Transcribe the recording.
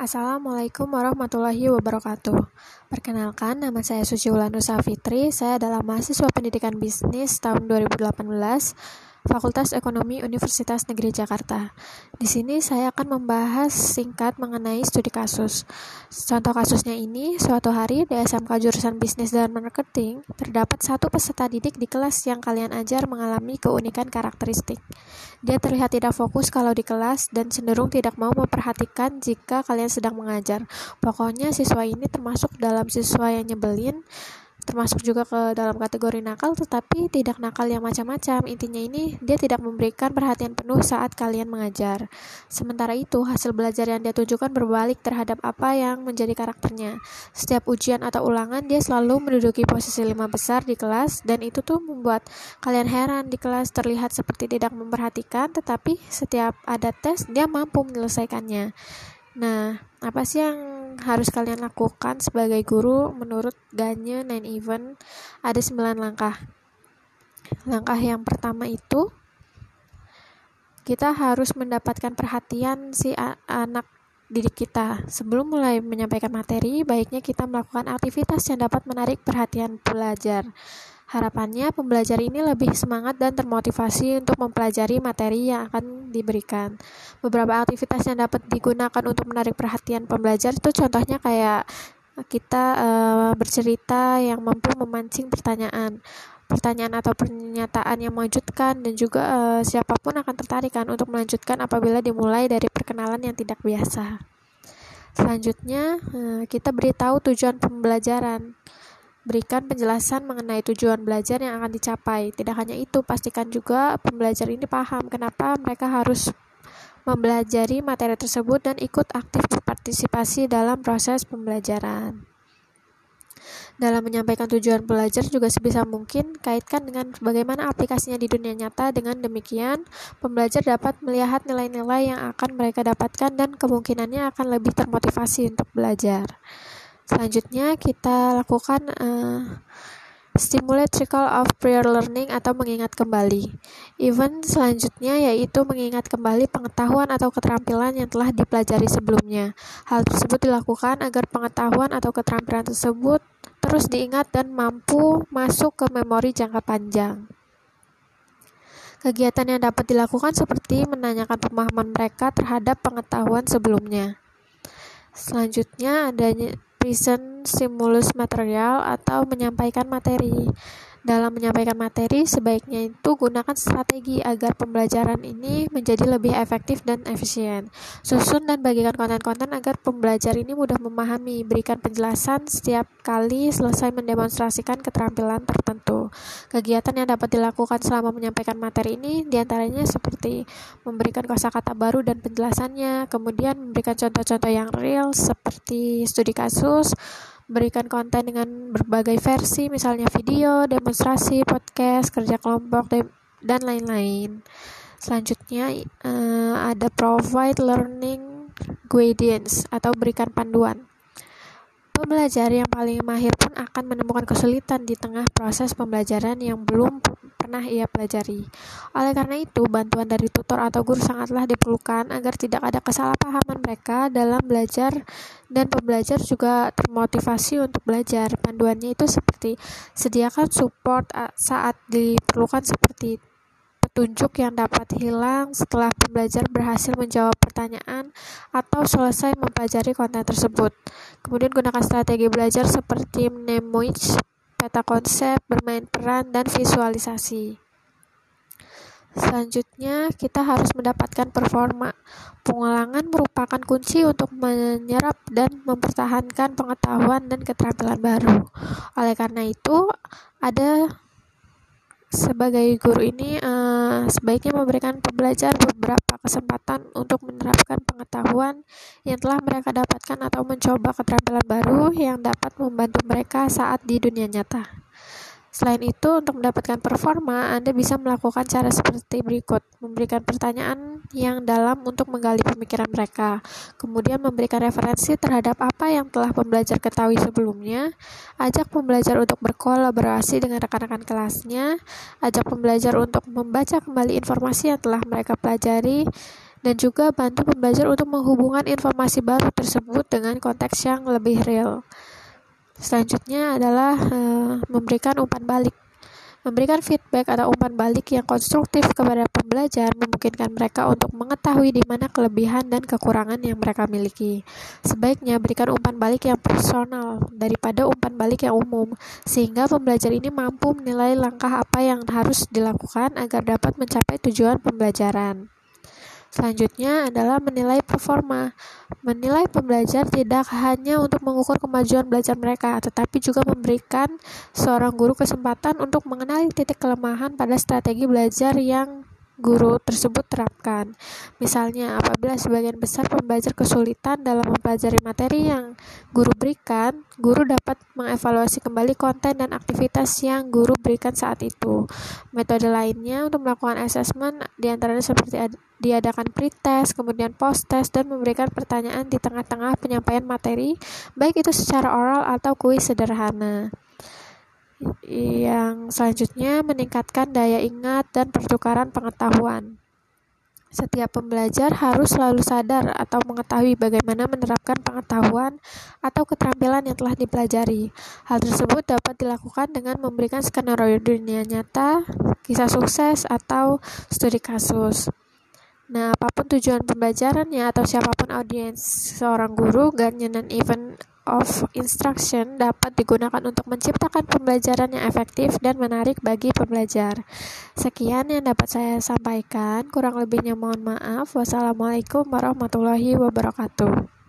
Assalamualaikum warahmatullahi wabarakatuh. Perkenalkan, nama saya Suci Ulanusa Fitri. Saya adalah mahasiswa pendidikan bisnis tahun 2018 Fakultas Ekonomi Universitas Negeri Jakarta. Di sini saya akan membahas singkat mengenai studi kasus. Contoh kasusnya ini, suatu hari di SMK jurusan Bisnis dan Marketing, terdapat satu peserta didik di kelas yang kalian ajar mengalami keunikan karakteristik. Dia terlihat tidak fokus kalau di kelas dan cenderung tidak mau memperhatikan jika kalian sedang mengajar. Pokoknya siswa ini termasuk dalam siswa yang nyebelin, termasuk juga ke dalam kategori nakal tetapi tidak nakal yang macam-macam. Intinya ini dia tidak memberikan perhatian penuh saat kalian mengajar. Sementara itu hasil belajar yang dia tunjukkan berbalik terhadap apa yang menjadi karakternya. Setiap ujian atau ulangan dia selalu menduduki posisi lima besar di kelas dan itu tuh membuat kalian heran di kelas. Terlihat seperti tidak memperhatikan tetapi setiap ada tes dia mampu menyelesaikannya nah apa sih yang harus kalian lakukan sebagai guru menurut Ganye Nine Event ada 9 langkah. Langkah yang pertama itu kita harus mendapatkan perhatian si anak didik kita. Sebelum mulai menyampaikan materi, baiknya kita melakukan aktivitas yang dapat menarik perhatian pelajar. Harapannya pembelajar ini lebih semangat dan termotivasi untuk mempelajari materi yang akan diberikan. Beberapa aktivitas yang dapat digunakan untuk menarik perhatian pembelajar itu contohnya kayak kita uh, bercerita yang mampu memancing pertanyaan pertanyaan atau pernyataan yang mengejutkan dan juga uh, siapa pun akan tertarik kan untuk melanjutkan apabila dimulai dari perkenalan yang tidak biasa. Selanjutnya, uh, kita beritahu tujuan pembelajaran. Berikan penjelasan mengenai tujuan belajar yang akan dicapai. Tidak hanya itu, pastikan juga pembelajar ini paham kenapa mereka harus mempelajari materi tersebut dan ikut aktif berpartisipasi dalam proses pembelajaran. Dalam menyampaikan tujuan belajar juga sebisa mungkin kaitkan dengan bagaimana aplikasinya di dunia nyata. Dengan demikian, pembelajar dapat melihat nilai-nilai yang akan mereka dapatkan dan kemungkinannya akan lebih termotivasi untuk belajar. Selanjutnya kita lakukan uh, stimulate recall of prior learning atau mengingat kembali. Event selanjutnya yaitu mengingat kembali pengetahuan atau keterampilan yang telah dipelajari sebelumnya. Hal tersebut dilakukan agar pengetahuan atau keterampilan tersebut terus diingat dan mampu masuk ke memori jangka panjang. Kegiatan yang dapat dilakukan seperti menanyakan pemahaman mereka terhadap pengetahuan sebelumnya. Selanjutnya adanya present stimulus material atau menyampaikan materi. Dalam menyampaikan materi, sebaiknya itu gunakan strategi agar pembelajaran ini menjadi lebih efektif dan efisien. Susun dan bagikan konten-konten agar pembelajar ini mudah memahami. Berikan penjelasan setiap kali selesai mendemonstrasikan keterampilan tertentu. Kegiatan yang dapat dilakukan selama menyampaikan materi ini di antaranya seperti memberikan kosakata baru dan penjelasannya, kemudian memberikan contoh-contoh yang real seperti studi kasus, berikan konten dengan berbagai versi, misalnya video, demonstrasi, podcast, kerja kelompok, dan lain-lain. Selanjutnya uh, ada provide learning guidance atau berikan panduan. Pembelajar yang paling mahir pun akan menemukan kesulitan di tengah proses pembelajaran yang belum pernah ia pelajari. Oleh karena itu, bantuan dari tutor atau guru sangatlah diperlukan agar tidak ada kesalahpahaman mereka dalam belajar dan pembelajar juga termotivasi untuk belajar. Panduannya itu seperti sediakan support saat diperlukan seperti petunjuk yang dapat hilang setelah pembelajar berhasil menjawab pertanyaan atau selesai mempelajari konten tersebut. Kemudian gunakan strategi belajar seperti mnemonics, peta konsep, bermain peran, dan visualisasi. Selanjutnya, kita harus mendapatkan performa. Pengulangan merupakan kunci untuk menyerap dan mempertahankan pengetahuan dan keterampilan baru. Oleh karena itu, ada sebagai guru ini uh, sebaiknya memberikan pembelajar beberapa kesempatan untuk menerapkan pengetahuan yang telah mereka dapatkan atau mencoba keterampilan baru yang dapat membantu mereka saat di dunia nyata. Selain itu, untuk mendapatkan performa, Anda bisa melakukan cara seperti berikut: memberikan pertanyaan yang dalam untuk menggali pemikiran mereka, kemudian memberikan referensi terhadap apa yang telah pembelajar ketahui sebelumnya, ajak pembelajar untuk berkolaborasi dengan rekan-rekan kelasnya, ajak pembelajar untuk membaca kembali informasi yang telah mereka pelajari, dan juga bantu pembelajar untuk menghubungkan informasi baru tersebut dengan konteks yang lebih real. Selanjutnya adalah e, memberikan umpan balik. Memberikan feedback atau umpan balik yang konstruktif kepada pembelajar memungkinkan mereka untuk mengetahui di mana kelebihan dan kekurangan yang mereka miliki. Sebaiknya berikan umpan balik yang personal daripada umpan balik yang umum, sehingga pembelajar ini mampu menilai langkah apa yang harus dilakukan agar dapat mencapai tujuan pembelajaran. Selanjutnya adalah menilai performa. Menilai pembelajar tidak hanya untuk mengukur kemajuan belajar mereka, tetapi juga memberikan seorang guru kesempatan untuk mengenali titik kelemahan pada strategi belajar yang guru tersebut terapkan. Misalnya, apabila sebagian besar pembelajar kesulitan dalam mempelajari materi yang guru berikan, guru dapat mengevaluasi kembali konten dan aktivitas yang guru berikan saat itu. Metode lainnya untuk melakukan asesmen di antaranya seperti diadakan pretest, kemudian post-test, dan memberikan pertanyaan di tengah-tengah penyampaian materi, baik itu secara oral atau kuis sederhana. Yang selanjutnya meningkatkan daya ingat dan pertukaran pengetahuan. Setiap pembelajar harus selalu sadar atau mengetahui bagaimana menerapkan pengetahuan atau keterampilan yang telah dipelajari. Hal tersebut dapat dilakukan dengan memberikan skenario dunia nyata, kisah sukses, atau studi kasus. Nah, apa pun tujuan pembelajarannya atau siapa pun audiens seorang guru, ganyan dan event of instruction dapat digunakan untuk menciptakan pembelajaran yang efektif dan menarik bagi pembelajar. Sekian yang dapat saya sampaikan, kurang lebihnya mohon maaf. Wassalamualaikum warahmatullahi wabarakatuh.